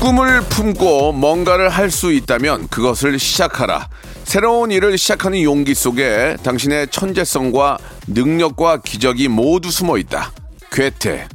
꿈을 품고 뭔가를 할 수 있다면 그것을 시작하라. 새로운 일을 시작하는 용기 속에 당신의 천재성과 능력과 기적이 모두 숨어 있다. 괴테.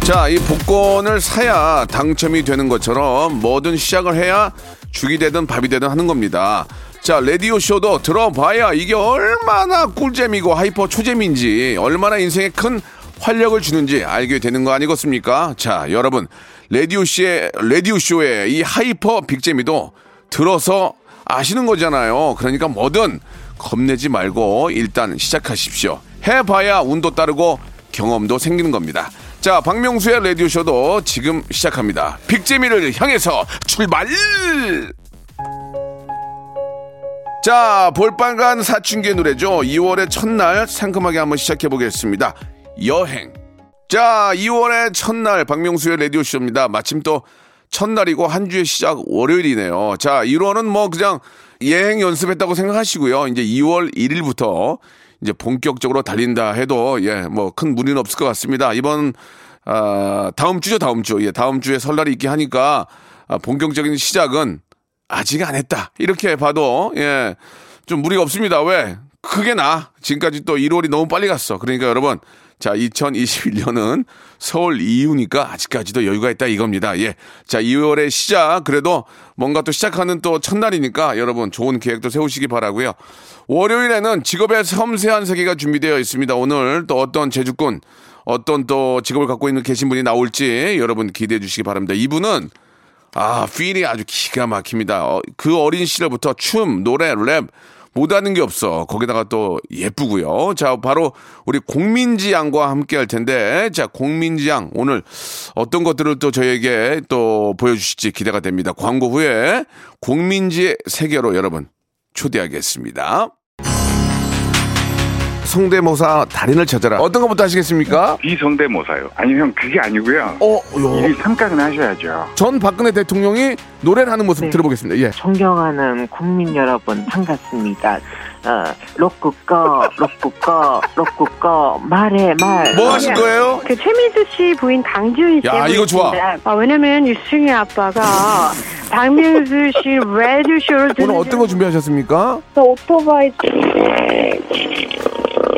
자, 이 복권을 사야 당첨이 되는 것처럼 뭐든 시작을 해야 죽이 되든 밥이 되든 하는 겁니다. 자, 라디오쇼도 들어봐야 이게 얼마나 꿀잼이고 hyper 초잼인지, 얼마나 인생에 큰 활력을 주는지 알게 되는 거 아니겠습니까? 자, 여러분, 라디오쇼의, 라디오쇼의 이 hyper big잼이도 들어서 아시는 거잖아요. 그러니까 뭐든 겁내지 말고 일단 시작하십시오. 해봐야 운도 따르고 경험도 생기는 겁니다. 자, 박명수의 라디오쇼도 지금 시작합니다. 빅재미를 향해서 출발! 자, 볼빨간 사춘기의 노래죠. 2월의 첫날 상큼하게 한번 시작해 보겠습니다. 여행. 자, 2월의 첫날 박명수의 라디오쇼입니다. 마침 또 첫날이고 한 주의 시작 월요일이네요. 자, 1월은 뭐 그냥 예행 연습했다고 생각하시고요. 이제 2월 1일부터 이제 본격적으로 달린다 해도 예, 뭐 큰 무리는 없을 것 같습니다. 이번 아, 다음 주죠, 다음 주. 예, 다음 주에 설날이 있긴 하니까 아, 본격적인 시작은 아직 안 했다. 이렇게 봐도 예, 좀 무리가 없습니다. 왜? 크게 나. 지금까지 또 1월이 너무 빨리 갔어. 그러니까 여러분, 자, 2021년은 서울 이후니까 아직까지도 여유가 있다 이겁니다. 예. 자, 2월의 시작. 그래도 뭔가 또 시작하는 또 첫날이니까 여러분 좋은 계획도 세우시기 바라고요. 월요일에는 직업의 섬세한 세계가 준비되어 있습니다. 오늘 또 어떤 제주꾼, 어떤 또 직업을 갖고 있는 계신 분이 나올지 여러분 기대해 주시기 바랍니다. 이분은 아, 필이 아주 기가 막힙니다. 어, 그 어린 시절부터 춤, 노래, 랩 못하는 게 없어. 거기다가 또 예쁘고요. 자, 바로 우리 공민지 양과 함께 할 텐데, 자, 공민지 양 오늘 어떤 것들을 또 저에게 또 보여주실지 기대가 됩니다. 광고 후에 공민지의 세계로 여러분 초대하겠습니다. 성대모사 달인을 찾아라. 어떤 것부터 하시겠습니까? 비성대모사요. 아니 형 그게 아니고요. 어, 요. 일 삼각은 하셔야죠. 전 박근혜 대통령이 노래를 하는 모습 네. 들어보겠습니다. 예. 존경하는 국민 여러분 반갑습니다. 어, 로꾸꺼 로꾸꺼 로꾸꺼 말해 말. 뭐 하실 거예요? 그 최민수 씨 부인 강지훈 씨. 야, 이거 좋아. 아, 왜냐면 유승희 아빠가 박명수 씨 라디오 쇼를 오늘 어떤 거 준비하셨습니까? 저 오토바이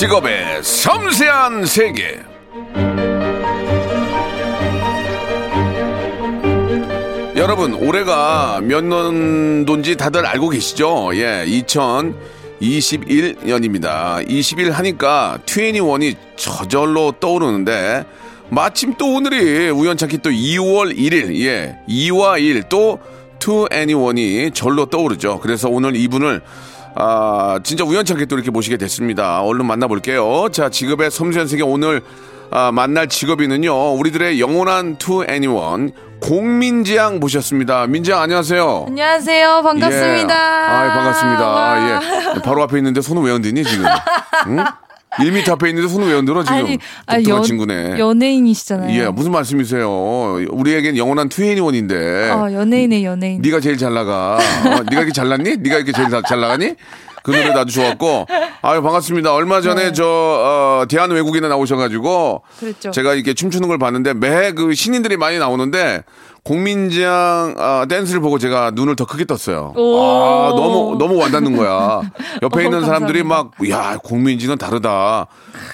직업의 섬세한 세계. 여러분, 올해가 몇 년도인지 다들 알고 계시죠? 예, 2021년입니다. 20일 하니까 21이 저절로 떠오르는데, 마침 또 오늘이 우연찮게 또 2월 1일, 예, 2와 1, 또 2anyOne이 절로 떠오르죠. 그래서 오늘 이분을 아, 진짜 우연찮게 또 이렇게 모시게 됐습니다. 얼른 만나볼게요. 자, 직업의 섬세한 세계 오늘 아, 만날 직업인은요, 우리들의 영원한 투 애니원 공민지양 모셨습니다. 민지양 안녕하세요. 안녕하세요. 반갑습니다. 예. 아, 반갑습니다. 와. 아, 예. 바로 앞에 있는데 손을 왜 흔드니 지금? 응? 1m 앞에 있는데 손을 왜 흔들어 지금? 아니, 아, 독특한 연- 친구네. 연예인이시잖아요. 예, 무슨 말씀이세요? 우리에겐 영원한 투애니원인데. 아, 연예인의 연예인. 네가 제일 잘 나가. 어, 네가 이렇게 잘났니? 네가 이렇게 제일 잘, 잘 나가니? 그 노래도 아주 좋았고. 아유, 반갑습니다. 얼마 전에 네. 저, 어, 대한 외국인에 나오셔가지고. 그랬죠. 제가 이렇게 춤추는 걸 봤는데 매 그 신인들이 많이 나오는데 공민장 아, 댄스를 보고 제가 눈을 더 크게 떴어요. 오. 아, 너무, 너무 와닿는 거야. 옆에 어, 있는 사람들이 막. 야, 공민지는 다르다.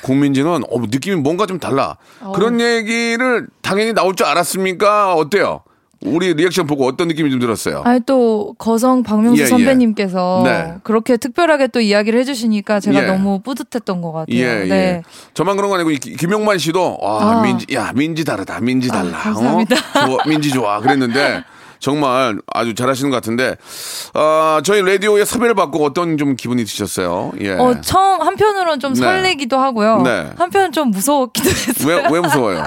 공민지는 어, 느낌이 뭔가 좀 달라. 어. 그런 얘기를 당연히 나올 줄 알았습니까? 어때요? 우리 리액션 보고 어떤 느낌이 좀 들었어요? 아니 또 거성 박명수 예, 예. 선배님께서 네. 그렇게 특별하게 또 이야기를 해주시니까 제가 예. 너무 뿌듯했던 것 같아요. 예, 네. 예. 저만 그런 거 아니고 김용만 씨도 와 아. 민지 야 민지 다르다 민지 달라. 감사합니다. 어? 좋아, 민지 좋아 그랬는데 정말 아주 잘하시는 것 같은데 어, 저희 라디오에 섭외를 받고 어떤 좀 기분이 드셨어요? 예. 어 처음 한편으로는 좀 네. 설레기도 하고요. 네. 한편 좀 무서웠기도 했어요. 왜 왜 무서워요?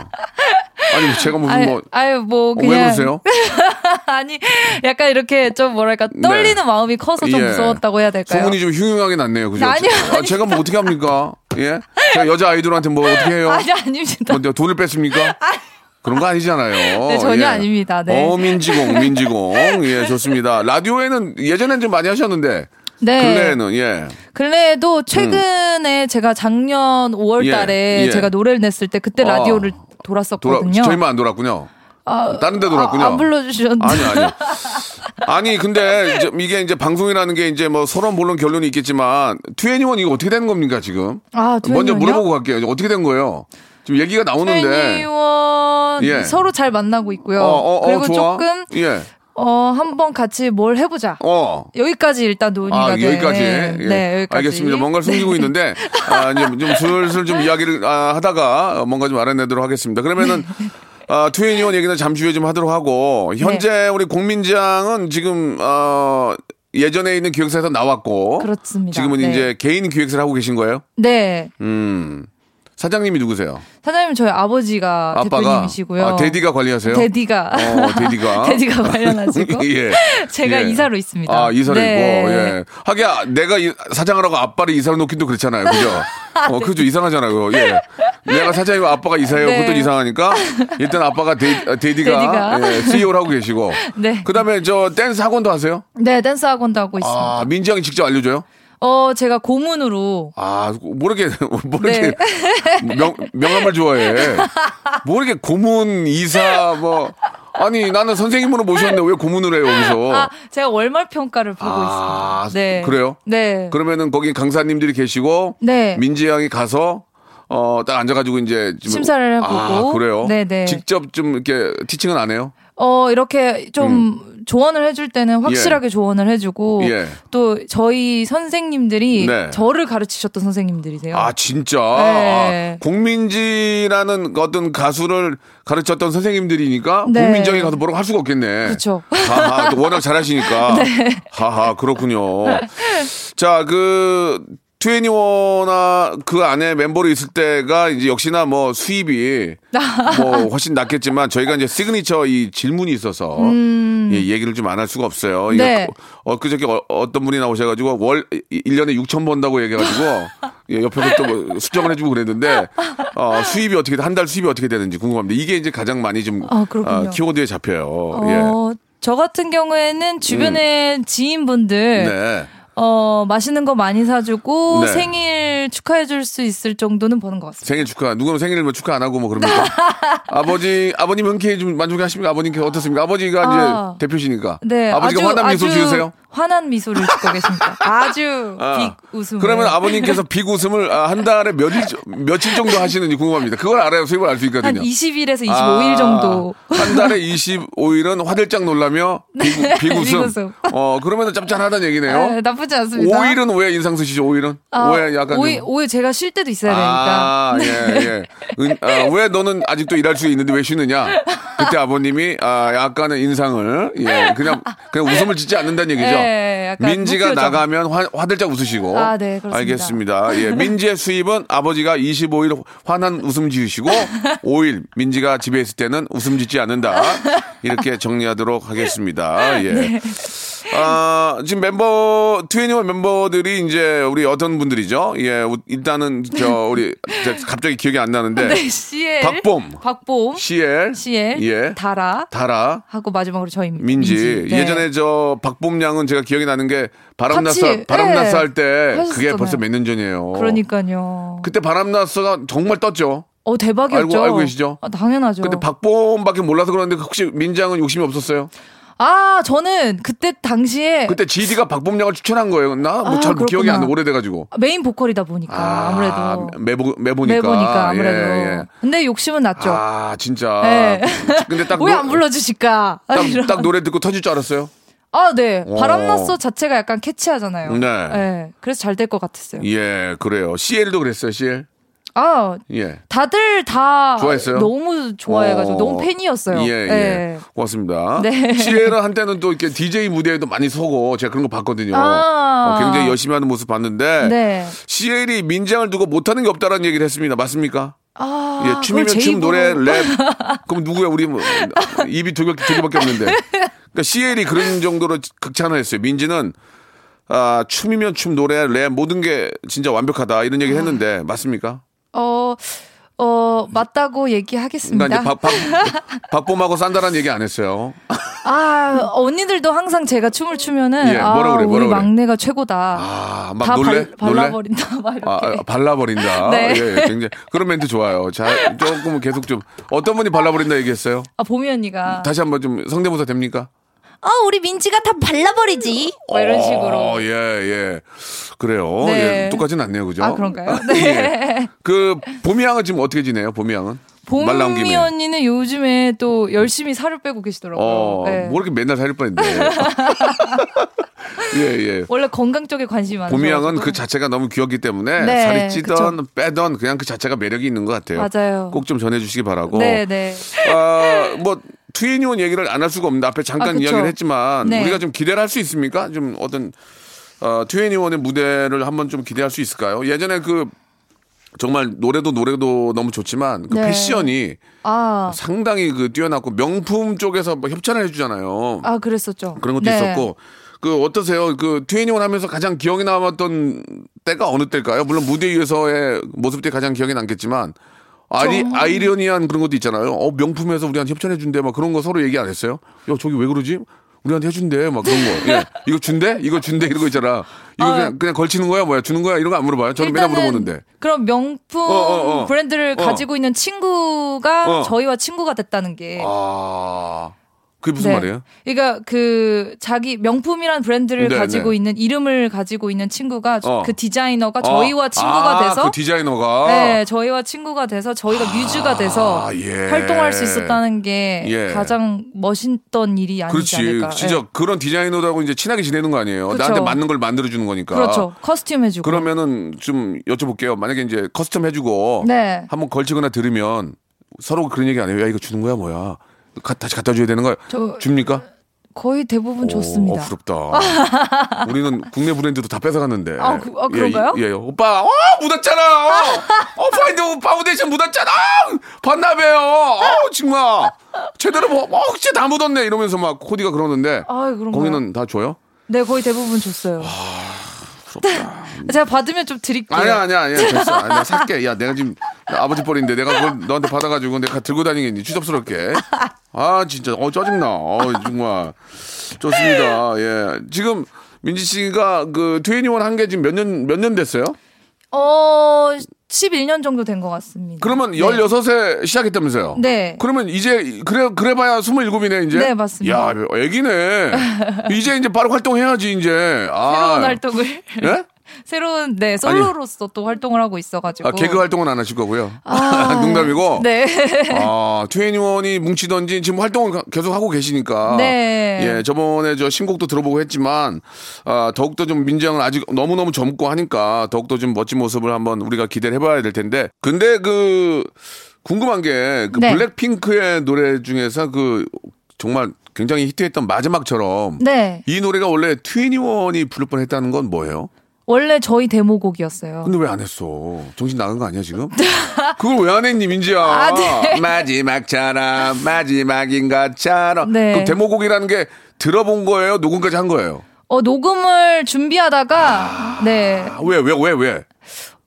아니 제가 무슨 아유, 뭐 아유 뭐 어, 그냥 왜 그러세요? 아니 약간 이렇게 좀 뭐랄까 떨리는 마음이 커서 좀 네. 예. 무서웠다고 해야 될까요? 소문이 좀 흉흉하게 났네요. 그죠? 아니요, 아, 제가 뭐 어떻게 합니까? 예? 제가 여자 아이돌한테 뭐 어떻게 해요? 아니 아닙니다. 뭐 돈을 뺐습니까? 그런 거 아니잖아요. 네, 전혀 예. 아닙니다. 네. 어민지공, 민지공. 예, 좋습니다. 라디오에는 예전엔 좀 많이 하셨는데. 네. 근래에는, 예. 근래에도 음. 최근에 음. 제가 작년 5월 예, 달에 예. 제가 노래를 냈을 때 그때 아. 라디오를 돌았었거든요. 돌아, 저희만 안 돌았군요. 아, 다른 데 돌았군요. 아, 안 불러주셨는데. 아니, 아니. 아니, 근데 이제 이게 이제 방송이라는 게 이제 뭐 서론 본론 결론이 있겠지만, 투애니원 이거 어떻게 된 겁니까, 지금? 아, 먼저 물어보고 갈게요. 어떻게 된 거예요? 지금 얘기가 나오는데. 21... 하면 예. 서로 잘 만나고 있고요. 어, 어, 어, 그리고 좋아. 조금 예. 어, 한번 같이 뭘 해보자. 어. 여기까지 일단 논의가 아, 돼. 여기까지. 네, 예. 네, 여기까지. 알겠습니다. 뭔가를 숨기고 네. 있는데, 아, 이제 좀 슬슬 좀 이야기를 아, 하다가 뭔가 좀 알아내도록 하겠습니다. 그러면은, 네. 아, 투애니원 얘기는 잠시 후에 좀 하도록 하고, 현재 네. 우리 공민장은 지금, 어, 예전에 있는 기획사에서 나왔고, 그렇습니다. 지금은 네. 이제 개인 기획사를 하고 계신 거예요? 네. 음. 사장님이 누구세요? 사장님 저희 아버지가 아빠가 대표님이시고요. 아, 데디가 관리하세요? 데디가. 어, 데디가. 데디가 관련하시고. 예. 제가 예. 이사로 있습니다. 아, 이사를 네. 있고, 예. 하기야, 내가 이- 사장을 하고 아빠를 이사를 놓기도 그렇잖아요. 그죠? 어, 그죠. 이상하잖아요. 예. 내가 사장이고 아빠가 이사예요. 네. 그것도 이상하니까. 일단 아빠가 데, 아, daddy가, daddy가. 예, CEO를 하고 계시고. 네. 그 다음에 저 댄스 학원도 하세요? 네, 댄스 학원도 하고 있습니다. 아, 민지 양이 직접 알려줘요? 어, 제가 고문으로 아, 모르게, 모르게, 네. 명, 명함을 좋아해. 모르게 고문, 이사, 뭐. 아니, 나는 선생님으로 모셨는데 왜 고문을 해요, 여기서? 아, 제가 월말 평가를 보고 아, 있습니다. 네. 그래요? 네. 그러면은 거기 강사님들이 계시고 네. 민지 양이 가서 어 딱 앉아가지고 이제 좀- 심사를 해보고. 아, 그래요? 네네. 직접 좀 이렇게 티칭은 안 해요? 어, 이렇게 좀 조언을 해줄 때는 확실하게 조언을 해주고 음. 예. 또 저희 선생님들이 네. 저를 가르치셨던 선생님들이세요. 아 진짜 네. 아, 공민지라는 어떤 가수를 가르쳤던 선생님들이니까 네. 형이 가서 뭐라고 할 수가 없겠네. 그쵸. 하하, 또 워낙 잘하시니까. 네. 하하, 그렇군요. 자, 그, 투애니원 그 안에 멤버로 있을 때가 이제 역시나 뭐 수입이 뭐 훨씬 낮겠지만 저희가 이제 시그니처 이 질문이 있어서 예, 얘기를 좀 안 할 수가 없어요. 음. 네. 어, 그저께 어, 어떤 분이 나오셔가지고 월 1년에 6천 번다고 얘기해가지고 예, 옆에서 또 뭐 수정을 해주고 그랬는데 어, 수입이 어떻게 한 달 수입이 어떻게 되는지 궁금합니다. 이게 이제 가장 많이 좀 아. 어, 키워드에 잡혀요. 예. 어, 저 같은 경우에는 주변에 지인분들 네. 어, 맛있는 거 많이 사주고 네. 생일 축하해 줄 수 있을 정도는 버는 것 같습니다. 생일 축하. 누구는 생일을 뭐 축하 안 하고 뭐 그럽니까? 아버지, 아버님 흔쾌히 좀 만족하십니까? 아버님께 어떻습니까? 아버지가 아. 이제 대표시니까. 네, 아버지가 아주, 화난 미소 지으세요? 환한 미소를 짓고 계십니다. 아주 아. 빅 웃음. 그러면 아버님께서 빅 웃음을 아, 한 달에 몇 일, 며칠 정도 하시는지 궁금합니다. 그걸 알아야 수입을 알수한 있거든요. 20일에서 25일 아, 정도. 한 달에 25일은 화들짝 놀라며 빅, 빅 웃음. 빅 웃음. 어, 그러면 짭짤하다는 얘기네요. 네, 나쁘지 않습니다. 5일은 왜 인상 쓰시죠? 5일은? 아, 왜 약간 오일, 좀- 오일 제가 쉴 때도 있어야 되니까. 아, 예, 예. 은- 아, 왜 너는 아직도 일할 수 있는데 왜 쉬느냐? 그때 아버님이 아, 약간의 인상을 예, 그냥 그냥 웃음을 짓지 않는다는 얘기죠. 네, 약간 민지가 무표정. 나가면 화, 화들짝 웃으시고. 아, 네, 그렇습니다. 알겠습니다. 예, 민지의 수입은 아버지가 25일 환한 웃음 지으시고 5일 민지가 집에 있을 때는 웃음 짓지 않는다. 이렇게 정리하도록 하겠습니다. 예. 네. 아, 지금 멤버, 트웬티원 멤버들이 이제 우리 어떤 분들이죠? 예, 우- 일단은 저 우리 저 갑자기 기억이 안 나는데. 네, CL. 박봄. 박봄. CL. CL. 예. 다라. 다라. 하고 마지막으로 저희 민지. 네. 예전에 저 박봄 양은 제가 기억이 나는 게 바람났어 같이, 바람났어 예, 할때 그게. 벌써 몇 년 전이에요. 그러니까요. 그때 바람났어가 정말 떴죠. 어 대박이었죠. 알고- 알고 계시죠? 아, 당연하죠. 근데 박봄밖에 몰라서 그러는데 혹시 민지 양은 욕심이 없었어요? 아 저는 그때 당시에 그때 GD가 박봄 양을 추천한 거예요. 나뭐 아, 잘 기억이 안 나. 오래돼가지고. 메인 보컬이다 보니까 아, 무래도 메보 메보니까. 메보니까 아무래도. 예, 예. 근데 욕심은 났죠. 아 진짜. 네. 근데 딱 왜 노- 안 불러주실까? 딱. 딱 노래 듣고 터질 줄 알았어요. 아, 네. 오. 바람났어 자체가 약간 catchy하잖아요. 네. 그래서 잘 될 것 같았어요. 예, 그래요. CL도 그랬어요. CL. 아, 예. 다들 다 좋아했어요? 너무 좋아해가지고 어. 너무 팬이었어요. 예, 예. 네. 고맙습니다. 네. CL은 한때는 또 이렇게 DJ 무대에도 많이 서고 제가 그런 거 봤거든요. 아. 어, 굉장히 열심히 하는 모습 봤는데 네. CL이 민장을 두고 못하는 게 없다라는 얘기를 했습니다. 맞습니까? 아, 예, 춤이면 춤, 노래, 랩. 그럼 누구야? 우리 뭐, 입이 두, 개, 두 개밖에 없는데. 그러니까 CL이 그런 정도로 극찬을 했어요. 민지는 아, 춤이면 춤, 노래, 랩 모든 게 진짜 완벽하다 이런 아. 얘기 했는데 맞습니까? 어, 어, 맞다고 그러니까 얘기하겠습니다. 이제 박, 박, 박봄하고 싼다라는 얘기 안 했어요. 아, 언니들도 항상 제가 춤을 추면은 예, 아, 뭐라 그래, 뭐라 우리 그래? 막내가 최고다. 아, 막 다 놀래? 발? 발라버린다. 막 이렇게. 아, 아, 발라버린다. 네. 예, 예, 굉장히 그런 멘트 좋아요. 자, 조금 계속 좀 어떤 분이 발라버린다 얘기했어요? 아, 보미 언니가. 다시 한번 좀 성대모사 됩니까? 아, 우리 민지가 다 발라버리지. 뭐 이런 식으로. 어, 예, 예. 그래요. 네. 예, 똑같진 않네요, 그죠? 아, 그런가요? 네. 예. 그 봄이 양은 지금 어떻게 지내요? 봄이 양은? 김에. 언니는 요즘에 또 열심히 살을 빼고 계시더라고요. 어, 네. 뭐 이렇게 맨날 살릴 뻔했네. 예, 예. 원래 건강 쪽에 관심이 많아요. 봄이 양은 그 자체가 너무 귀엽기 때문에 네, 살이 찌던 빼던 그냥 그 자체가 매력이 있는 것 같아요. 맞아요. 꼭 좀 전해주시기 바라고. 네, 네. 아, 뭐 트윈이온 얘기를 안 할 수가 없는데 앞에 잠깐 아. 이야기를 했지만 네. 우리가 좀 기대를 할 수 있습니까? 좀 어떤 어, 트윈이온의 무대를 한번 좀 기대할 수 있을까요? 예전에 그 정말 노래도 노래도 너무 좋지만 그 네. 패션이 아, 상당히 그 뛰어났고 명품 쪽에서 뭐 협찬을 해주잖아요. 아 그랬었죠. 그런 것도 네. 있었고 그 어떠세요? 그 트웬티원 하면서 가장 기억에 남았던 때가 어느 때일까요? 물론 무대 위에서의 모습들이 가장 기억에 남겠지만 아리, 아이러니한 그런 것도 있잖아요. 어, 명품에서 우리한테 협찬해 준대 막 그런 거 서로 얘기 안 했어요? 야 저기 왜 그러지? 우리한테 해준대 막 그런 거. 예. 이거 준대? 이거 준대 이런 거 있잖아. 이거 아. 그냥 그냥 걸치는 거야 뭐야 주는 거야 이런 거 안 물어봐요. 저는 맨날 물어보는데. 그런 명품 어, 어, 어. 브랜드를 어. 가지고 있는 친구가 어. 저희와 친구가 됐다는 게. 아 그게 무슨 네. 말이에요? 그러니까 그 자기 명품이란 브랜드를 네, 가지고 네. 있는 이름을 가지고 있는 친구가 어. 그 디자이너가 저희와 아, 친구가 아, 돼서 그 디자이너가 네, 저희와 친구가 돼서 저희가 뮤즈가 돼서 아, 예. 활동할 수 있었다는 게 예. 가장 멋있던 일이 아니지 그렇지. 않을까. 진짜 예. 그런 디자이너하고 이제 친하게 지내는 거 아니에요. 그쵸. 나한테 맞는 걸 만들어 주는 거니까. 그렇죠. custom 해주고. 그러면은 좀 여쭤볼게요. 만약에 이제 custom 해주고 네. 한번 걸치거나 들으면 서로 그런 얘기 안 해요. 야 이거 주는 거야 뭐야? 가- 다시 갖다 줘야 되는 거야? 저- 줍니까? 거의 대부분 오, 좋습니다. 어, 부럽다. 우리는 국내 브랜드도 다 뺏어갔는데. 아, 그- 아, 그런가요? 예, 예, 오빠, 어, 묻었잖아. 어, 파인드 파운데이션 묻었잖아. 반납해요. 어, 정말. 제대로 뭐, 어, 진짜 다 묻었네. 이러면서 막 코디가 그러는데. 아, 그런가요? 거기는 다 줘요? 네, 거의 대부분 줬어요. 부럽다. 제가 받으면 좀 드릴게요. 아니야, 아니야, 아니야. 됐어. 아니, 나 살게. 야, 내가 지금 나 아버지 뻘인데 내가 그걸 너한테 받아가지고 내가 들고 다니겠니? 추접스럽게. 아, 진짜. 어, 짜증나. 어, 정말. 좋습니다. 예. 지금 민지 씨가 그 트웬티원 한게 지금 몇 년, 몇 년 됐어요? 어, 11년 정도 된 것 같습니다. 그러면 네. 16에 시작했다면서요? 네. 그러면 이제, 그래, 그래봐야 27이네, 이제? 네, 맞습니다. 야, 애기네. 이제 이제 바로 활동해야지, 이제. 아. 새로운 활동을. 예? 새로운, 네, 솔로로서 또 활동을 하고 있어가지고. 아, 개그 활동은 안 하실 거고요. 아, 농담이고. 네. 아, 트웬티원이 뭉치던지 지금 활동을 가- 계속 하고 계시니까. 네. 예, 저번에 저 신곡도 들어보고 했지만, 아, 더욱더 좀 민지양은 아직 너무 너무 젊고 하니까 더욱더 좀 멋진 모습을 한번 우리가 기대를 해봐야 될 텐데. 근데 그, 궁금한 게, 그 네. 블랙핑크의 노래 중에서 그, 정말 굉장히 히트했던 마지막처럼 네. 이 노래가 원래 트웬티원이 부를 뻔했다는 건 뭐예요? 원래 저희 데모곡이었어요. 근데 왜 안 했어? 정신 나간 거 아니야 지금? 그걸 왜 안 했니 민지야? 아, 네. 마지막처럼 마지막인 것처럼. 네. 그럼 데모곡이라는 게 들어본 거예요? 녹음까지 한 거예요? 어, 녹음을 준비하다가 네. 아, 왜왜 왜 왜?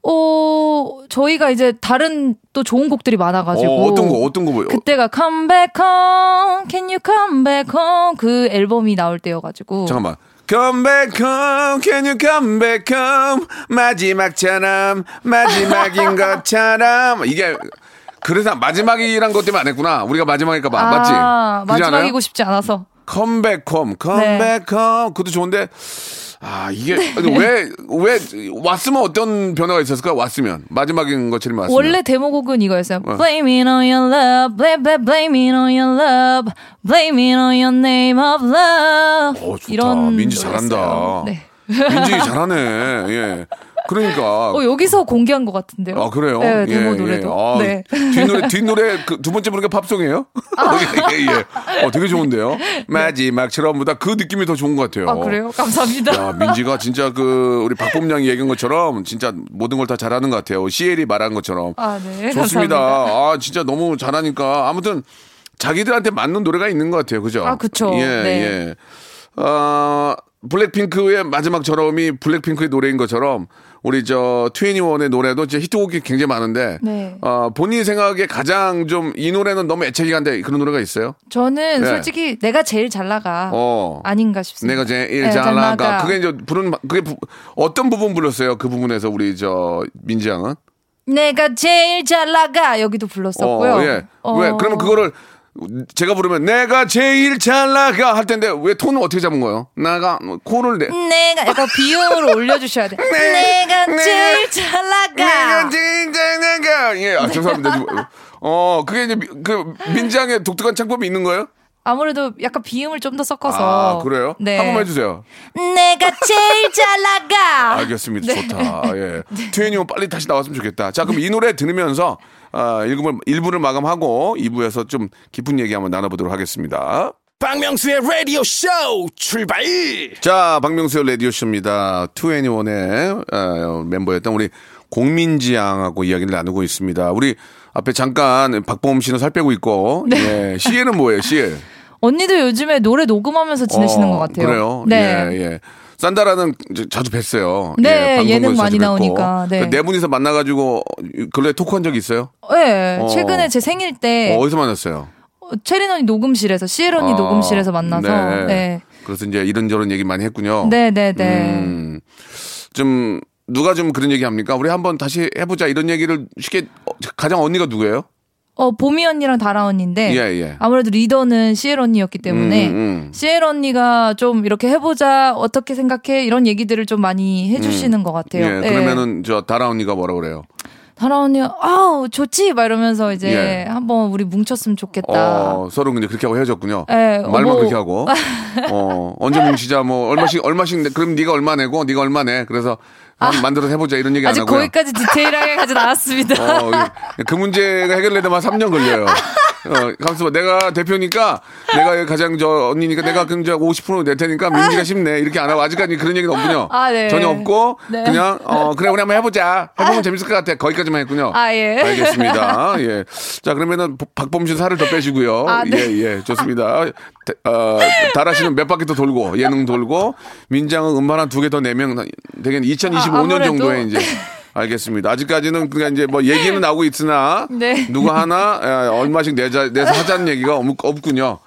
어, 저희가 이제 다른 또 좋은 곡들이 많아가지고. 어, 어떤 거 어떤 거 뭐? 그때가 Come Back Home, Can You Come Back Home 그 앨범이 나올 때여가지고. 잠깐만. Come back home, can you come back home? 마지막처럼, 마지막인 것처럼. 이게, 그래서 마지막이란 것 때문에 안 했구나. 우리가 마지막일까봐. 아, 맞지? 그렇지 않아요? 마지막이고 싶지 않아서. Come back home, come 네. back home. 그것도 좋은데, 아, 이게, 왜, 왜, 왔으면 어떤 변화가 있었을까? 왔으면. 마지막인 것처럼 왔으면. 원래 데모곡은 이거였어요. 어. Blame it on your love, blame, blame, blame it on your love, blame it on your name of love. 어, 좋다. 이런 민지 노래였어요. 잘한다. 네. 민지 잘하네. 예. 그러니까. 어, 여기서 공개한 것 같은데요. 아 그래요? 네, 데모 예, 노래도. 예. 아, 네. 뒷노래 뒷노래 그 두 번째 부르는 게 팝송이에요? 예, 예. 어 되게 좋은데요. 마지막처럼보다 그 느낌이 더 좋은 것 같아요. 아 그래요? 감사합니다. 야, 민지가 진짜 그 우리 박범량이 얘기한 것처럼 진짜 모든 걸 다 잘하는 것 같아요. 시엘이 말한 것처럼. 아, 네. 좋습니다. 감사합니다. 아 진짜 너무 잘하니까 아무튼 자기들한테 맞는 노래가 있는 것 같아요. 그죠? 아, 그쵸. 예, 네. 예. 어, 블랙핑크의 마지막처럼이 블랙핑크의 노래인 것처럼 우리 저 트웬티원의 노래도 이제 히트곡이 굉장히 많은데 네. 어, 본인 생각에 가장 좀 이 노래는 너무 애착이 간데 그런 노래가 있어요? 저는 네. 솔직히 내가 제일 잘 나가 어. 아닌가 싶습니다. 내가 제일 네, 잘 나가. 나가. 그게 이제 부른 그게 부- 어떤 부분 불렀어요? 그 부분에서 우리 저 민지 양은? 내가 제일 잘 나가 여기도 불렀었고요. 어, 예. 어, 왜 그러면 그거를 제가 부르면 내가 제일 잘 나가 할 텐데 왜 톤을 어떻게 잡은 거예요? 나가 뭐 코를 내. 내가 약간 비음으로 올려주셔야 돼. 내가 네. 제일 잘 나가. 내가 제일 잘 나가. 예, 아, 죄송합니다. 지금. 어, 그게 이제 미- 그 민지양의 독특한 창법이 있는 거예요? 아무래도 약간 비음을 좀 더 섞어서. 아, 그래요? 네. 한 번만 해주세요. 내가 제일 잘 나가. 알겠습니다. 네. 좋다. 예. 트웬티원 빨리 다시 나왔으면 좋겠다. 자, 그럼 이 노래 들으면서 아, 1부를, 1부를 마감하고 2부에서 좀 깊은 얘기 한번 나눠보도록 하겠습니다. 박명수의 라디오 쇼 출발 자, 박명수의 라디오 쇼입니다. 투애니원의 어, 멤버였던 우리 공민지 양하고 이야기를 나누고 있습니다. 우리 앞에 잠깐 박보험 씨는 살 빼고 있고, 네. 예. CL은 뭐예요, CL? 언니도 요즘에 노래 녹음하면서 지내시는 것 같아요. 어, 그래요? 네. 예, 예. 산다라는 자주 뵀어요. 네, 예, 예능 많이. 나오니까, 네. 그네 분이서 만나가지고 근래 토크한 적 있어요? 네, 어. 최근에 제 생일 때 어, 어디서 만났어요? 체린 언니 녹음실에서 시엘 언니 아, 녹음실에서 만나서 네. 네. 그래서 이제 이런저런 얘기 많이 했군요. 네, 네, 네. 음, 좀 누가 좀 그런 얘기 합니까? 우리 한번 다시 해보자 이런 얘기를 쉽게 어, 가장 언니가 누구예요? 어, 보미 언니랑 다라 언니인데 예, 예. 아무래도 리더는 시엘 언니였기 때문에 음, 음. 시엘 언니가 좀 이렇게 해보자 어떻게 생각해 이런 얘기들을 좀 많이 해주시는 것 같아요. 예, 네. 그러면은 저 다라 언니가 뭐라 그래요? 다라 언니가 아우 좋지 막 이러면서 이제 예. 한번 우리 뭉쳤으면 좋겠다. 어, 서로 이제 그렇게 하고 헤어졌군요. 예, 말만 뭐- 그렇게 하고. 어, 언제 뭉치자 뭐 얼마씩 얼마씩 내- 그럼 네가 얼마 내고 네가 얼마 내. 그래서 한 만들어서 해보자 이런 얘기 안 아직 하고요. 거기까지 디테일하게 가진 않았습니다. 어, 그 문제가 해결되려면 3년 걸려요. 어, 가만있어 봐. 내가 대표니까, 내가 가장 저 언니니까 내가 그럼 저 50%낼 테니까 민지가 쉽네. 이렇게 안 하고 아직까지 그런 얘기는 없군요. 아, 네. 전혀 없고, 네. 그냥, 어, 그래, 우리 한번 해보자. 해보면 재밌을 것 같아. 거기까지만 했군요. 아, 예. 알겠습니다. 예. 자, 그러면은 박범 씨 살을 더 빼시고요. 아, 네. 예, 예. 좋습니다. 다- 어, 다라 씨는 몇 바퀴 더 돌고, 예능 돌고, 민장은 음반 한 두 개 더 내면 되겠네. 2025년 아. 정도에 이제. 알겠습니다. 아직까지는 그냥 이제 뭐 얘기는 나오고 있으나 네. 누구 하나 에, 얼마씩 내자 내서 하자는 얘기가 없, 없군요.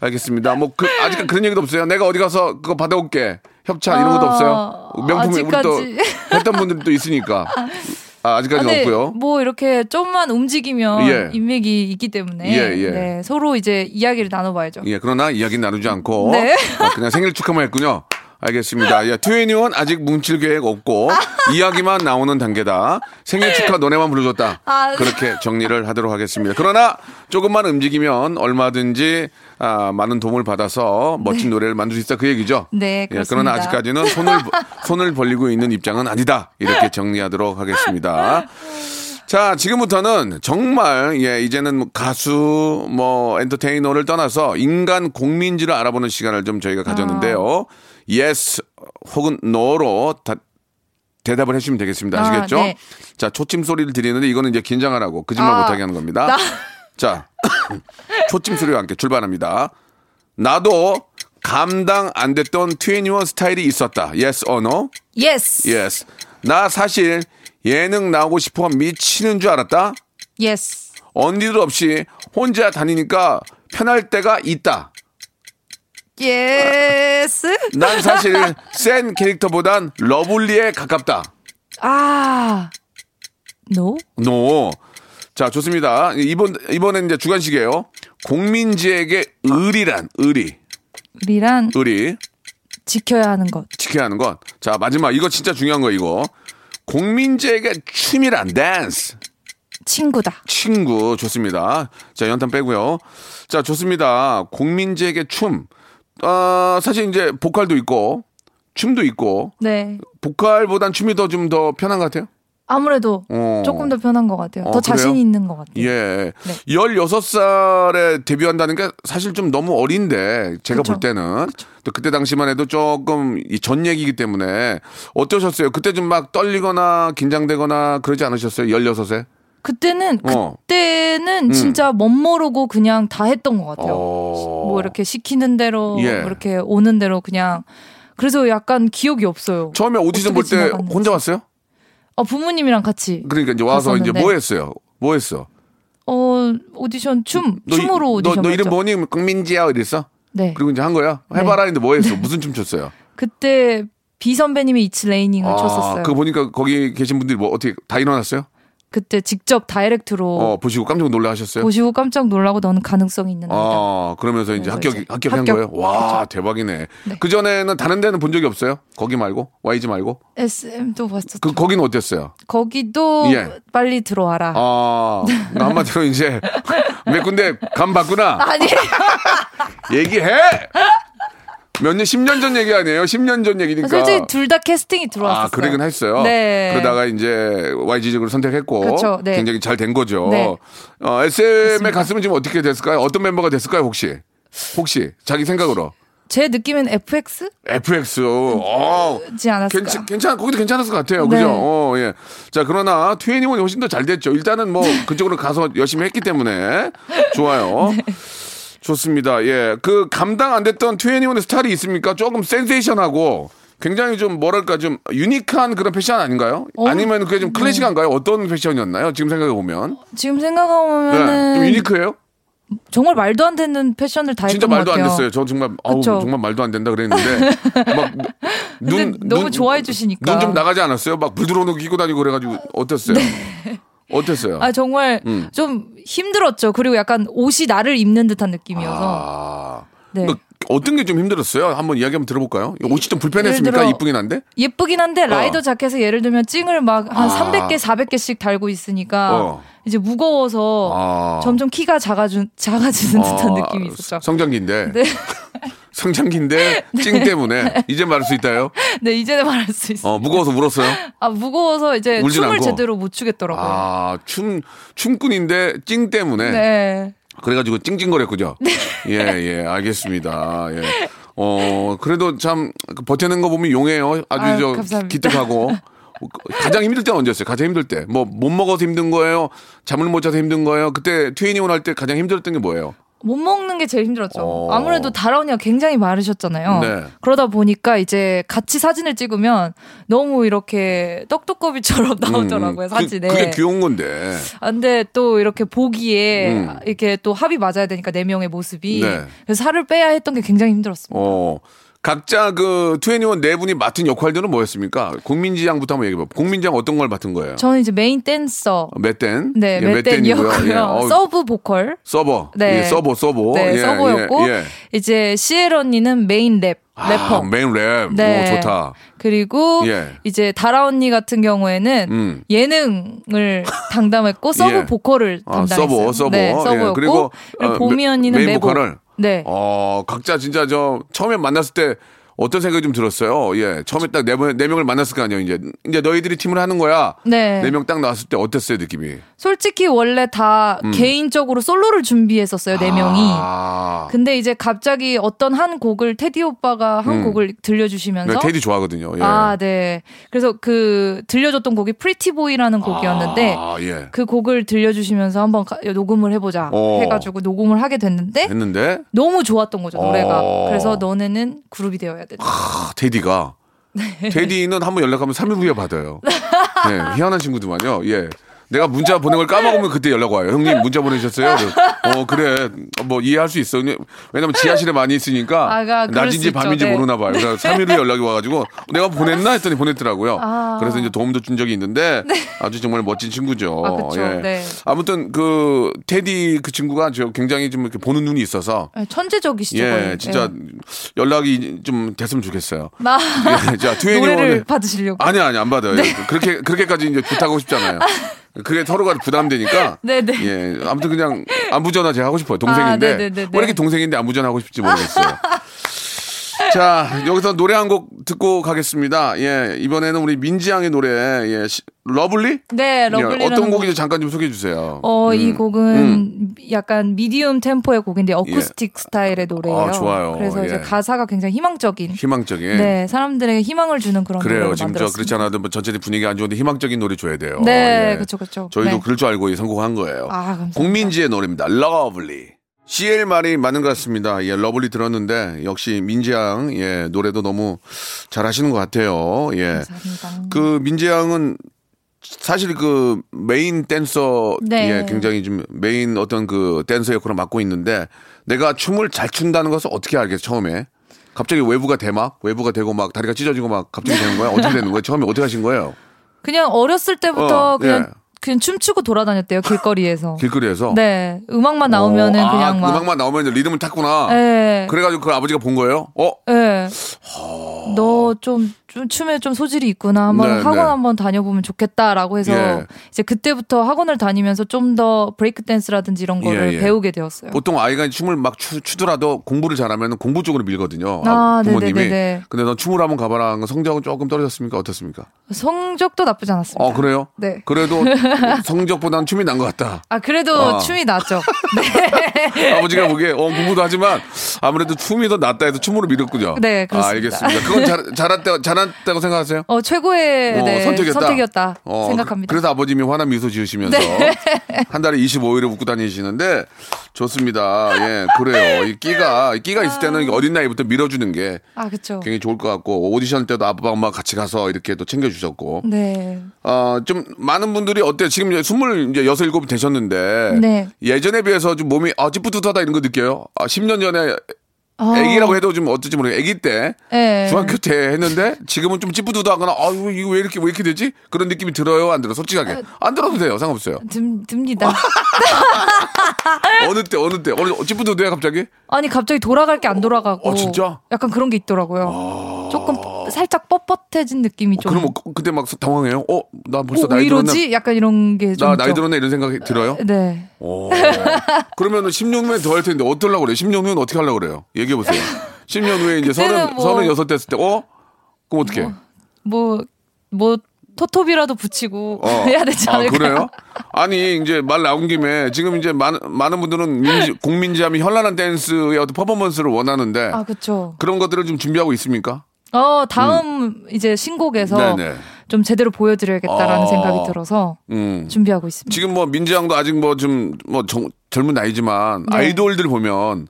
알겠습니다. 뭐 그, 아직 그런 얘기도 없어요. 내가 어디 가서 그거 받아올게. 협찬 이런 것도 없어요. 명품이 우리 또. 했던 분들도 있으니까 아, 아직까지는 근데 없고요. 뭐 이렇게 좀만 움직이면 예. 인맥이 있기 때문에 예, 예. 네, 서로 이제 이야기를 나눠봐야죠. 예, 그러나 이야기 나누지 않고 네. 아, 그냥 생일 축하만 했군요. 알겠습니다. 예, 트웬티원 아직 뭉칠 계획 없고 이야기만 나오는 단계다. 생일 축하 노래만 불러줬다. 아, 네. 그렇게 정리를 하도록 하겠습니다. 그러나 조금만 움직이면 얼마든지 아, 많은 도움을 받아서 멋진 노래를 만들 수 있다 그 얘기죠. 네, 예. 그러나 아직까지는 손을 손을 벌리고 있는 입장은 아니다. 이렇게 정리하도록 하겠습니다. 자, 지금부터는 정말, 예, 이제는 뭐 가수, 뭐, 엔터테이너를 떠나서 인간 공민지를 알아보는 시간을 좀 저희가 가졌는데요. Yes 혹은 no로 다, 대답을 해주시면 되겠습니다. 아, 아시겠죠? 네. 자, 초침 소리를 드리는데 이거는 이제 긴장을 하고 거짓말 아, 못하게 하는 겁니다. 나- 자, 초침 소리와 함께 출발합니다. 나도 감당 안 됐던 2NE1 스타일이 있었다. Yes or no? Yes. Yes. 나 사실 예능 나오고 싶어 미치는 줄 알았다. Yes. 언니들 없이 혼자 다니니까 편할 때가 있다. Yes. 난 사실 센 캐릭터보단 lovely에 가깝다. 아. No? No. 자, 좋습니다. 이번, 이번엔 이제 주관식이에요. 공민지에게 의리란, 의리, 우리란 의리. 지켜야 하는 것. 지켜야 하는 것. 자, 마지막. 이거 진짜 중요한 거, 이거. 공민지에게 춤이란, 댄스. 친구다. 친구 좋습니다. 자 연탄 빼고요. 자 좋습니다. 공민지에게 춤. 어, 사실 이제 보컬도 있고 춤도 있고 네. 보컬보단 춤이 더 좀 더 편한 것 같아요. 아무래도 어. 조금 더 편한 것 같아요. 어, 더 자신 그래요? 있는 것 같아요. 예. 네. 16살에 데뷔한다는 게 사실 좀 너무 어린데 제가 그쵸. 볼 때는 또 그때 당시만 해도 조금 이전 얘기이기 때문에 어떠셨어요? 그때 좀 막 떨리거나 긴장되거나 그러지 않으셨어요? 16에? 그때는 어. 그때는 진짜 멋 모르고 그냥 다 했던 것 같아요. 어. 뭐 이렇게 시키는 대로 예. 뭐 이렇게 오는 대로 그냥 그래서 약간 기억이 없어요. 처음에 오디션 볼 때. 혼자 왔어요? 어 부모님이랑 같이 그러니까 이제 와서 이제 갔었는데. 뭐 했어요? 뭐 했어? 어 오디션 춤 너, 이- 춤으로 오디션 너, 너 이름. 뭐니? 강민지야 이랬어? 네. 그리고 이제 한 거야? 해봐라 했는데 뭐 했어? 무슨 춤 췄어요? 그때 비 선배님이 It's Raining을 췄었어요. 그거 보니까 거기 계신 분들이 뭐 어떻게 다 일어났어요? 그때 직접 direct로 어, 보시고 깜짝 놀라셨어요? 보시고 깜짝 놀라고 너는 가능성이 있는 아이다. 아, 그러면서 이제 합격, 이제 합격한 합격. 거예요? 와, 대박이네. 네. 그 전에는 다른 데는 본 적이 없어요? 거기 말고? YG 말고? SM도 봤었죠. 그, 거기는 어땠어요? 거기도 예. 빨리 들어와라. 아, 그러니까 한마디로 이제 몇 군데 감 봤구나. 아니 얘기해! 몇 년, 10년 전 얘기 아니에요? 10년 전 얘기니까. 솔직히 둘 다 캐스팅이 들어왔었어요. 아, 그러긴 했어요. 네. 그러다가 이제 YG직으로 선택했고 그쵸, 네. 굉장히 잘 된 거죠. 네. 어, SM에 맞습니다. 갔으면 지금 어떻게 됐을까요? 어떤 멤버가 됐을까요, 혹시? 혹시 자기 생각으로 제 느낌은 FX지 FX. 어. 않았을까? 괜찮, 괜찮, 거기도 괜찮았을 것 같아요. 네. 그죠? 어, 예. 자, 그러나 트웬티원이 훨씬 더 잘 됐죠. 일단은 뭐 그쪽으로 가서 열심히 했기 때문에 좋아요. 네. 좋습니다. 예. 그 감당 안 됐던 트웬티원의 스타일이 있습니까? 조금 센세이션하고 굉장히 좀 뭐랄까 좀 유니크한 그런 패션 아닌가요? 어, 아니면 그게 좀 클래식한가요? 어떤 패션이었나요? 지금 생각해 보면. 지금 네. 생각하면은 좀 유니크해요? 정말 말도 안 되는 패션을 다 진짜 말도 안. 됐어요. 저 정말 아우. 정말 말도 안 된다 그랬는데 막 근데 눈, 너무 눈- 좋아해 주시니까. 눈 좀 나가지 않았어요? 막 불 들어오는 거 끼고 다니고 그래가지고 어땠어요? 어땠어요? 아 정말 음. 좀 힘들었죠. 그리고 약간 옷이 나를 입는 듯한 느낌이어서. 아, 네. 그 어떤 게 좀 힘들었어요? 한번 이야기 한번 들어볼까요? 옷이 좀 불편했습니까? 이쁘긴 한데? 예쁘긴 한데 라이더 자켓에 예를 들면 찡을 막한 아. 300개, 400개씩 달고 있으니까 어. 이제 무거워서 아. 점점 키가 작아주, 작아지는 듯한 아, 느낌이 있었죠. 성장기인데. 네. 성장기인데 찡 때문에 이제 말할 수 있다요? 네, 이제는 말할 수 있어요. 어, 무거워서 울었어요? 아, 무거워서 이제 춤을 않고? 제대로 못 추겠더라고요. 아, 춤, 춤꾼인데 찡 때문에. 네. 그래가지고 찡찡거렸군요. 예, 예, 알겠습니다. 예. 어, 그래도 참 버티는 거 보면 용해요. 아주 아유, 저 감사합니다. 기특하고. 가장 힘들 때는 언제였어요? 가장 힘들 때. 뭐 못 먹어서 힘든 거예요? 잠을 못 자서 힘든 거예요? 그때 트윈이온 할 때 가장 힘들었던 게 뭐예요? 못 먹는 게 제일 힘들었죠. 어. 아무래도 다라 언니가 굉장히 마르셨잖아요. 네. 그러다 보니까 이제 같이 사진을 찍으면 너무 이렇게 떡두꺼비처럼 나오더라고요, 음, 그- 사진에. 그 게 귀여운 건데. 아, 근데 또 이렇게 보기에 음. 이렇게 또 합이 맞아야 되니까 네 명의 모습이 네. 그래서 살을 빼야 했던 게 굉장히 힘들었습니다. 어. 각자 그 트웬티원 네 분이 맡은 역할들은 뭐였습니까? 국민지 양부터 한번 얘기해 봐. 국민지 양 어떤 걸 맡은 거예요? 저는 이제 메인 댄서, 메댄? 네, 예. 메댄이고요. 예. 어우, sub 보컬, 서보. 네. 예, 서보, 서보. 네, 예, 서보였고 예, 예. 이제 CL 언니는 메인 랩, 래퍼. 아, 메인 랩. 네. 오, 좋다. 그리고 예. 이제 다라 언니 같은 경우에는 음. 예능을 담당했고 sub 예. 보컬을 아, 담당했어요. 서보, 서보. 네, 예, 서보였고 그리고, 그리고 어, 봄이 메- 언니는 메인. 보컬을? 네. 어, 각자 진짜 저 처음에 만났을 때 어떤 생각이 좀 들었어요. 예. 처음에 딱 네 명, 네 명을 만났을 거 아니에요. 이제 이제 너희들이 팀을 하는 거야. 네. 네 명 딱 나왔을 때 어땠어요, 느낌이? 솔직히 원래 다 개인적으로 솔로를 준비했었어요, 네 명이. 음. 아. 근데 이제 갑자기 어떤 한 곡을 테디 오빠가 한 음. 곡을 들려주시면서 네, 테디 좋아하거든요. 예. 아, 네. 그래서 그 들려줬던 곡이 Pretty Boy라는 곡이었는데 아, 예. 그 곡을 들려주시면서 한번 가- 녹음을 해보자 어. 해가지고 녹음을 하게 됐는데 했는데 너무 좋았던 거죠 노래가. 어. 그래서 너네는 그룹이 되어야 된다. 아, 테디가 테디는 한번 연락하면 3일 후에 받아요. 네, 희한한 친구더만요. 예. 내가 문자 보낸 걸 까먹으면 그때 연락 와요. 형님 문자 보내셨어요? 어 그래 뭐 이해할 수 있어. 왜냐면 지하실에 많이 있으니까 아가, 그럴 낮인지. 밤인지 네. 모르나 봐요. 그래서 3일 후에 연락이 와가지고 내가 보냈나 했더니 보냈더라고요. 아. 그래서 이제 도움도 준 적이 있는데 아주 정말 멋진 친구죠. 아, 그쵸. 예. 네. 아무튼 그 테디 그 친구가 저 굉장히 좀 이렇게 보는 눈이 있어서 네, 천재적이시죠. 예, 거의. 진짜 연락이 좀 됐으면 좋겠어요. 나 예, 자, 노래를 받으시려고. 아니 아니 안 받아요. 그렇게 그렇게까지 이제 부탁하고 싶잖아요. 그게 서로가 부담되니까. 네네. 예, 아무튼 그냥 안부 전화 제가 하고 싶어요. 동생인데 아. 왜 이렇게 동생인데 안부 전화 하고 싶지 모르겠어요. 자, 여기서 노래 한 곡 듣고 가겠습니다. 예, 이번에는 우리 민지 양의 노래, 예, 시- Lovely? 네, 예, Lovely라는 어떤 곡. 곡인지 잠깐 좀 소개해 주세요. 어, 이 음. 곡은 약간 medium 템포의 곡인데 어쿠스틱 스타일의 노래예요. 아, 좋아요. 그래서 이제 예. 가사가 굉장히 희망적인. 희망적인. 네, 사람들에게 희망을 주는 그런 그래요. 노래를 지금 저 만들었습니다. 그렇지 않아도 뭐 전체적인 분위기 안 좋은데 희망적인 노래 줘야 돼요. 네, 예. 그쵸, 그쵸. 저희도 네. 그럴 줄 알고 선곡한 거예요. 아, 감사합니다. 공민지의 노래입니다. Lovely. CL 말이 맞는 것 같습니다. 예, Lovely 들었는데 역시 민지양 예, 노래도 너무 잘하시는 것 같아요. 예. 감사합니다. 그 민지양은 사실 그 메인 댄서 네. 예, 굉장히 좀 메인 어떤 그 댄서 역할을 맡고 있는데 내가 춤을 잘 춘다는 것을 어떻게 알겠어 처음에 갑자기 웨이브가 돼 막 웨이브가 되고 막 다리가 찢어지고 막 갑자기 되는 거야 어떻게 되는 거야 처음에 어떻게 하신 거예요 그냥 어렸을 때부터 어, 그냥 예. 그냥 춤추고 돌아다녔대요 길거리에서. 길거리에서 네, 음악만 나오면은 어, 아, 그냥 막. 음악만 나오면 리듬을 탔구나 네. 그래가지고 그 아버지가 본 거예요 어 네. 너좀 좀 춤에 좀 소질이 있구나. 한번 네, 학원 네. 한번 다녀보면 좋겠다라고 해서 예. 이제 그때부터 학원을 다니면서 좀 더 브레이크 댄스라든지 이런 거를 예, 예. 배우게 되었어요. 보통 아이가 춤을 막 추, 추더라도 공부를 잘하면 공부 쪽으로 밀거든요. 아, 부모님이. 네네네네. 근데 넌 춤을 한번 가봐라. 성적은 조금 떨어졌습니까? 어떻습니까? 성적도 나쁘지 않았습니다. 어, 그래요? 네. 그래도 성적보다는 춤이 난 것 같다. 아 그래도 어. 춤이 낫죠. 아버지가 보기에 어, 공부도 하지만 아무래도 춤이 더 낫다 해서 춤으로 밀었군요. 네, 그렇습니다. 아, 알겠습니다. 그건 잘, 잘했다, 잘했다고 생각하세요? 어 최고의 어, 네, 선택이었다. 선택이었다 어, 생각합니다. 그래서 아버님이 환한 미소 지으시면서 네. 한 달에 25일을 웃고 다니시는데 좋습니다. 예, 그래요. 이 끼가, 이 끼가 있을 때는 어린 나이부터 밀어주는 게 아 그렇죠. 굉장히 좋을 것 같고 오디션 때도 아빠 엄마 같이 가서 이렇게 또 챙겨주셨고 네. 어좀 많은 분들이 어때 요? 지금 이제 스물 이제 여섯 일곱 되셨는데 네. 예전에 비해서 좀 몸이 아 찌뿌듯하다 이런 거 느껴요. 아 10년 전에 어, 아기라고 해도 좀 어떨지 모르겠어요. 아기 때 네. 중학교 때 했는데 지금은 좀 찌뿌듯하거나 아 이거 이거 왜 이렇게 왜 이렇게 되지? 그런 느낌이 들어요? 안 들어? 솔직하게 안 들어도 돼요. 상관없어요. 듭, 듭니다. 어느 때 어느 때 어느 찌뿌듯해 갑자기? 아니 갑자기 돌아갈 게 안 돌아가고. 어, 진짜? 약간 그런 게 있더라고요. 조금 살짝 뻣뻣해진 느낌이 좀. 아. 그럼 뭐 그때 막 당황해요. 어 나 벌써 어, 나이 왜 들었나? 이러지? 약간 이런 게 좀. 나 나이. 들었나 이런 생각이 들어요? 네. 오. 그러면은 10년 후에 더 할 텐데 어쩌려고 그래요? 10년 후에는 어떻게 하려고 그래요? 얘기해 보세요. 10년 후에 이제 서른 뭐- 서른 여섯 됐을 때 어? 그럼 어떻게? 뭐, 뭐, 토톱이라도 붙이고 어. 해야 되지 아, 않을까. 그래요? 아니, 이제 말 나온 김에 지금 이제 많은, 많은 분들은 민지, 공민지하면 현란한 댄스의 어떤 퍼포먼스를 원하는데 아, 그쵸. 그런 것들을 좀 준비하고 있습니까? 어, 다음 이제 신곡에서 음. 네네. 좀 제대로 보여드려야겠다라는 아. 생각이 들어서 음. 준비하고 있습니다. 지금 뭐 민지양도 아직 뭐 좀 뭐 젊은 나이지만 네. 아이돌들 보면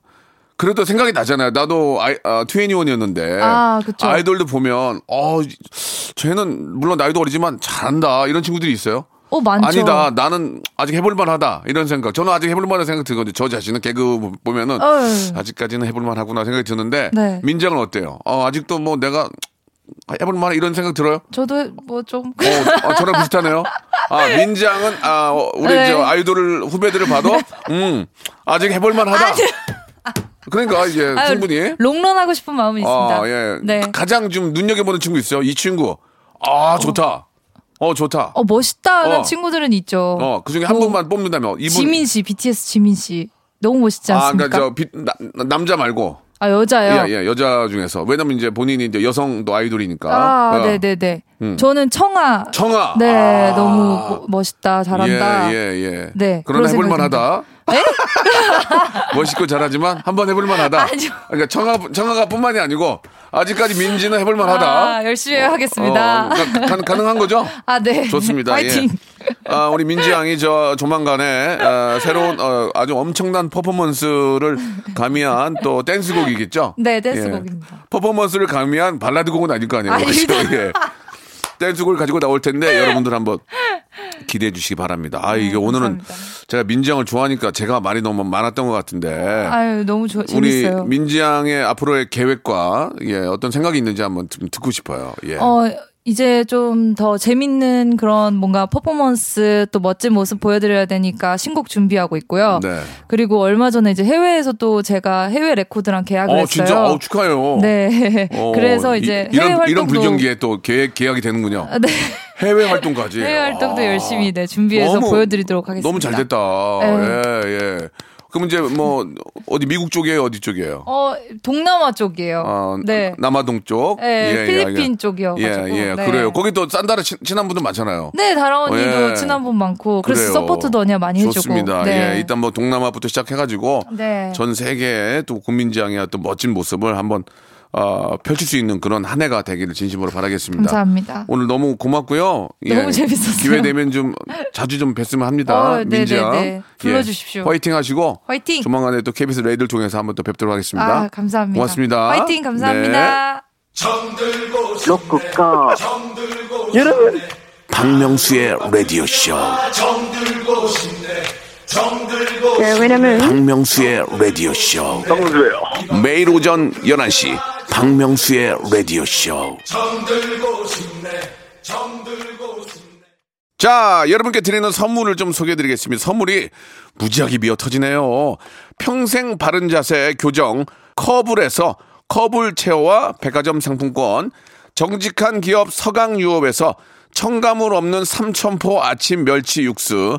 그래도 생각이 나잖아요. 나도 아이, 아, 21이었는데. 아, 그쵸. 아이돌들 보면, 어, 쟤는 물론 나이도 어리지만 잘한다. 이런 친구들이 있어요. 어, 많죠. 아니다. 나는 아직 해볼만 하다. 이런 생각. 저는 아직 해볼만 하다 생각 들거든요. 저 자신은 개그 보면은 어휴. 아직까지는 해볼만 하구나 생각이 드는데. 네. 민정은 어때요? 어, 아직도 뭐 내가 해볼만 한 이런 생각 들어요? 저도 뭐 좀. 어, 어, 저랑 비슷하네요. 아, 민장은, 아, 어, 우리 네. 저 아이돌 후배들을 봐도, 음, 아직 해볼만 하다. 그러니까, 이제 아유, 충분히. 롱런 하고 싶은 마음이 있습니다. 아, 예. 네. 가장 좀 눈여겨보는 친구 있어요. 이 친구. 아, 좋다. 어, 좋다. 어, 멋있다는 어. 친구들은 있죠. 어, 그 중에 한 뭐, 분만 뽑는다면. 이분. 지민 씨, BTS 지민 씨. 너무 멋있지 아, 않습니까? 그러니까 저 비- 나- 남자 말고. 아 여자요. 예, 예, 여자 중에서. 왜냐면 이제 본인이 이제 여성도 아이돌이니까. 아, 어. 네네네. 음. 저는 청아. 청아. 네, 아. 너무 뭐- 멋있다, 잘한다. 예, 예, 예. 네, 그러나 그런 해볼만 생각이 하다. 네? 멋있고 잘하지만 한번 해볼만 하다. 아니요. 그러니까 청아, 청아가 뿐만이 아니고 아직까지 민지는 해볼만 하다. 아, 열심히 하겠습니다. 어, 가, 능한 거죠? 아, 네. 좋습니다. 파이팅. 예. 아, 우리 민지 양이 저 조만간에 어, 새로운 어, 아주 엄청난 퍼포먼스를 가미한 또 댄스곡이겠죠? 네, 댄스곡입니다. 예. 퍼포먼스를 가미한 발라드 곡은 아닐 거 아니에요. 그렇죠? 예. 댄스곡을 가지고 나올 텐데 여러분들 한번 기대해 주시기 바랍니다. 아, 이게 오늘은 네, 감사합니다. 제가 민지 양을 좋아하니까 제가 말이 너무 많았던 것 같은데. 아유, 너무 좋 우리 재밌어요. 민지 양의 앞으로의 계획과 예, 어떤 생각이 있는지 한번 좀 듣고 싶어요. 예. 어, 이제 좀 더 재밌는 그런 뭔가 퍼포먼스 또 멋진 모습 보여드려야 되니까 신곡 준비하고 있고요. 네. 그리고 얼마 전에 이제 해외에서 또 제가 해외 레코드랑 계약을 어, 했어요. 진짜 어, 축하해요. 네. 어, 그래서 이- 이제 이런, 해외 활동도 이런 불경기에 또 계획 계약이 되는군요. 아, 네. 해외 활동까지. 해외 활동도 아, 열심히 네, 준비해서 너무- 보여드리도록 하겠습니다. 너무 잘 됐다. 네. 예, 예. 그럼 이제 뭐 어디 미국 쪽이에요, 어디 쪽이에요? 어, 동남아 쪽이에요. 어, 네. 남아동 쪽. 네, 필리핀 쪽이요. 예. 예, 네. 그래요. 거기 또 산다라 친- 친한 분들 많잖아요. 네, 다라 언니도 예. 친한 분 많고 그래서 그래요. 서포트도 언니가 많이 해주고. 좋습니다. 네. 예, 일단 뭐 동남아부터 시작해가지고 네. 전 세계의 또 공민지 양의 어떤 멋진 모습을 한번 어, 펼칠 수 있는 그런 한 해가 되기를 진심으로 바라겠습니다. 감사합니다. 오늘 너무 고맙고요. 너무 재밌었어요. 기회 되면 좀 자주 좀 뵀으면 합니다. 어, 네네네. 민지양. 불러주십시오. 예, 화이팅 하시고 화이팅! 조만간에 또 KBS 라디오를 통해서 한번 또 뵙도록 하겠습니다. 아, 감사합니다. 고맙습니다. 화이팅, 네. 감사합니다. 로쿠꺼 여러분 박명수의 라디오 쇼. 네, 왜냐면 박명수의 라디오 쇼. 박명수예요. 매일 오전 11시 박명수의 라디오 쇼. 자, 여러분께 드리는 선물을 좀 소개해 드리겠습니다. 선물이 무지하게 미어 터지네요. 평생 바른 자세 교정 커블에서 커블 체어와 백화점 상품권, 정직한 기업 서강유업에서 첨가물 없는 삼천포 아침 멸치 육수,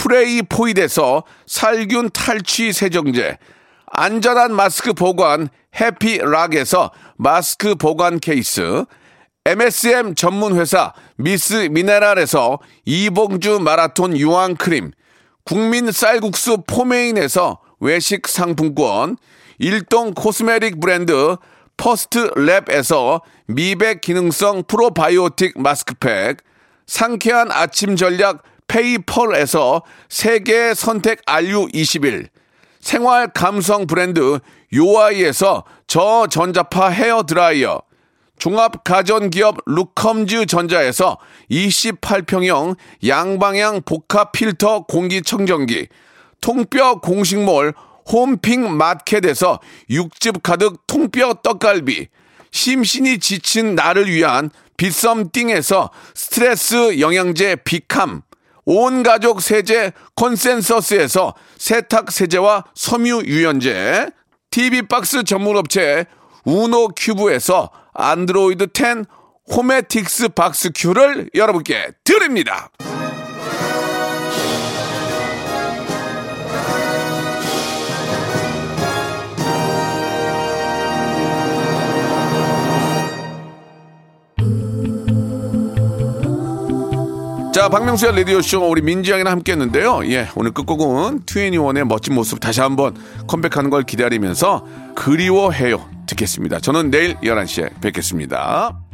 프레이 포이드에서 살균 탈취 세정제, 안전한 마스크 보관 해피락에서 마스크 보관 케이스, MSM 전문 회사 미스 미네랄에서 이봉주 마라톤 유황 크림, 국민 쌀국수 포메인에서 외식 상품권, 일동 cosmetic 브랜드 퍼스트 랩에서 미백 기능성 프로바이오틱 마스크팩, 상쾌한 아침 전략 페이펄에서 세계 선택 RU21, 생활 감성 브랜드 요아이에서 저전자파 헤어 드라이어, 종합 가전기업 루컴즈 전자에서 28평형 양방향 복합 필터 공기청정기, 통뼈 공식몰 홈핑 마켓에서 육즙 가득 통뼈 떡갈비, 심신이 지친 나를 위한 비썸띵에서 스트레스 영양제 비캄, 온 가족 세제 컨센서스에서 세탁 세제와 섬유 유연제, TV 박스 전문 업체 우노 큐브에서 안드로이드 10 호메틱스 박스 큐를 여러분께 드립니다. 자, 박명수의 라디오쇼 우리 민지 양이랑 함께 했는데요. 예, 오늘 끝곡은 트웬티원의 멋진 모습 다시 한번 컴백하는 걸 기다리면서 그리워해요. 듣겠습니다. 저는 내일 11시에 뵙겠습니다.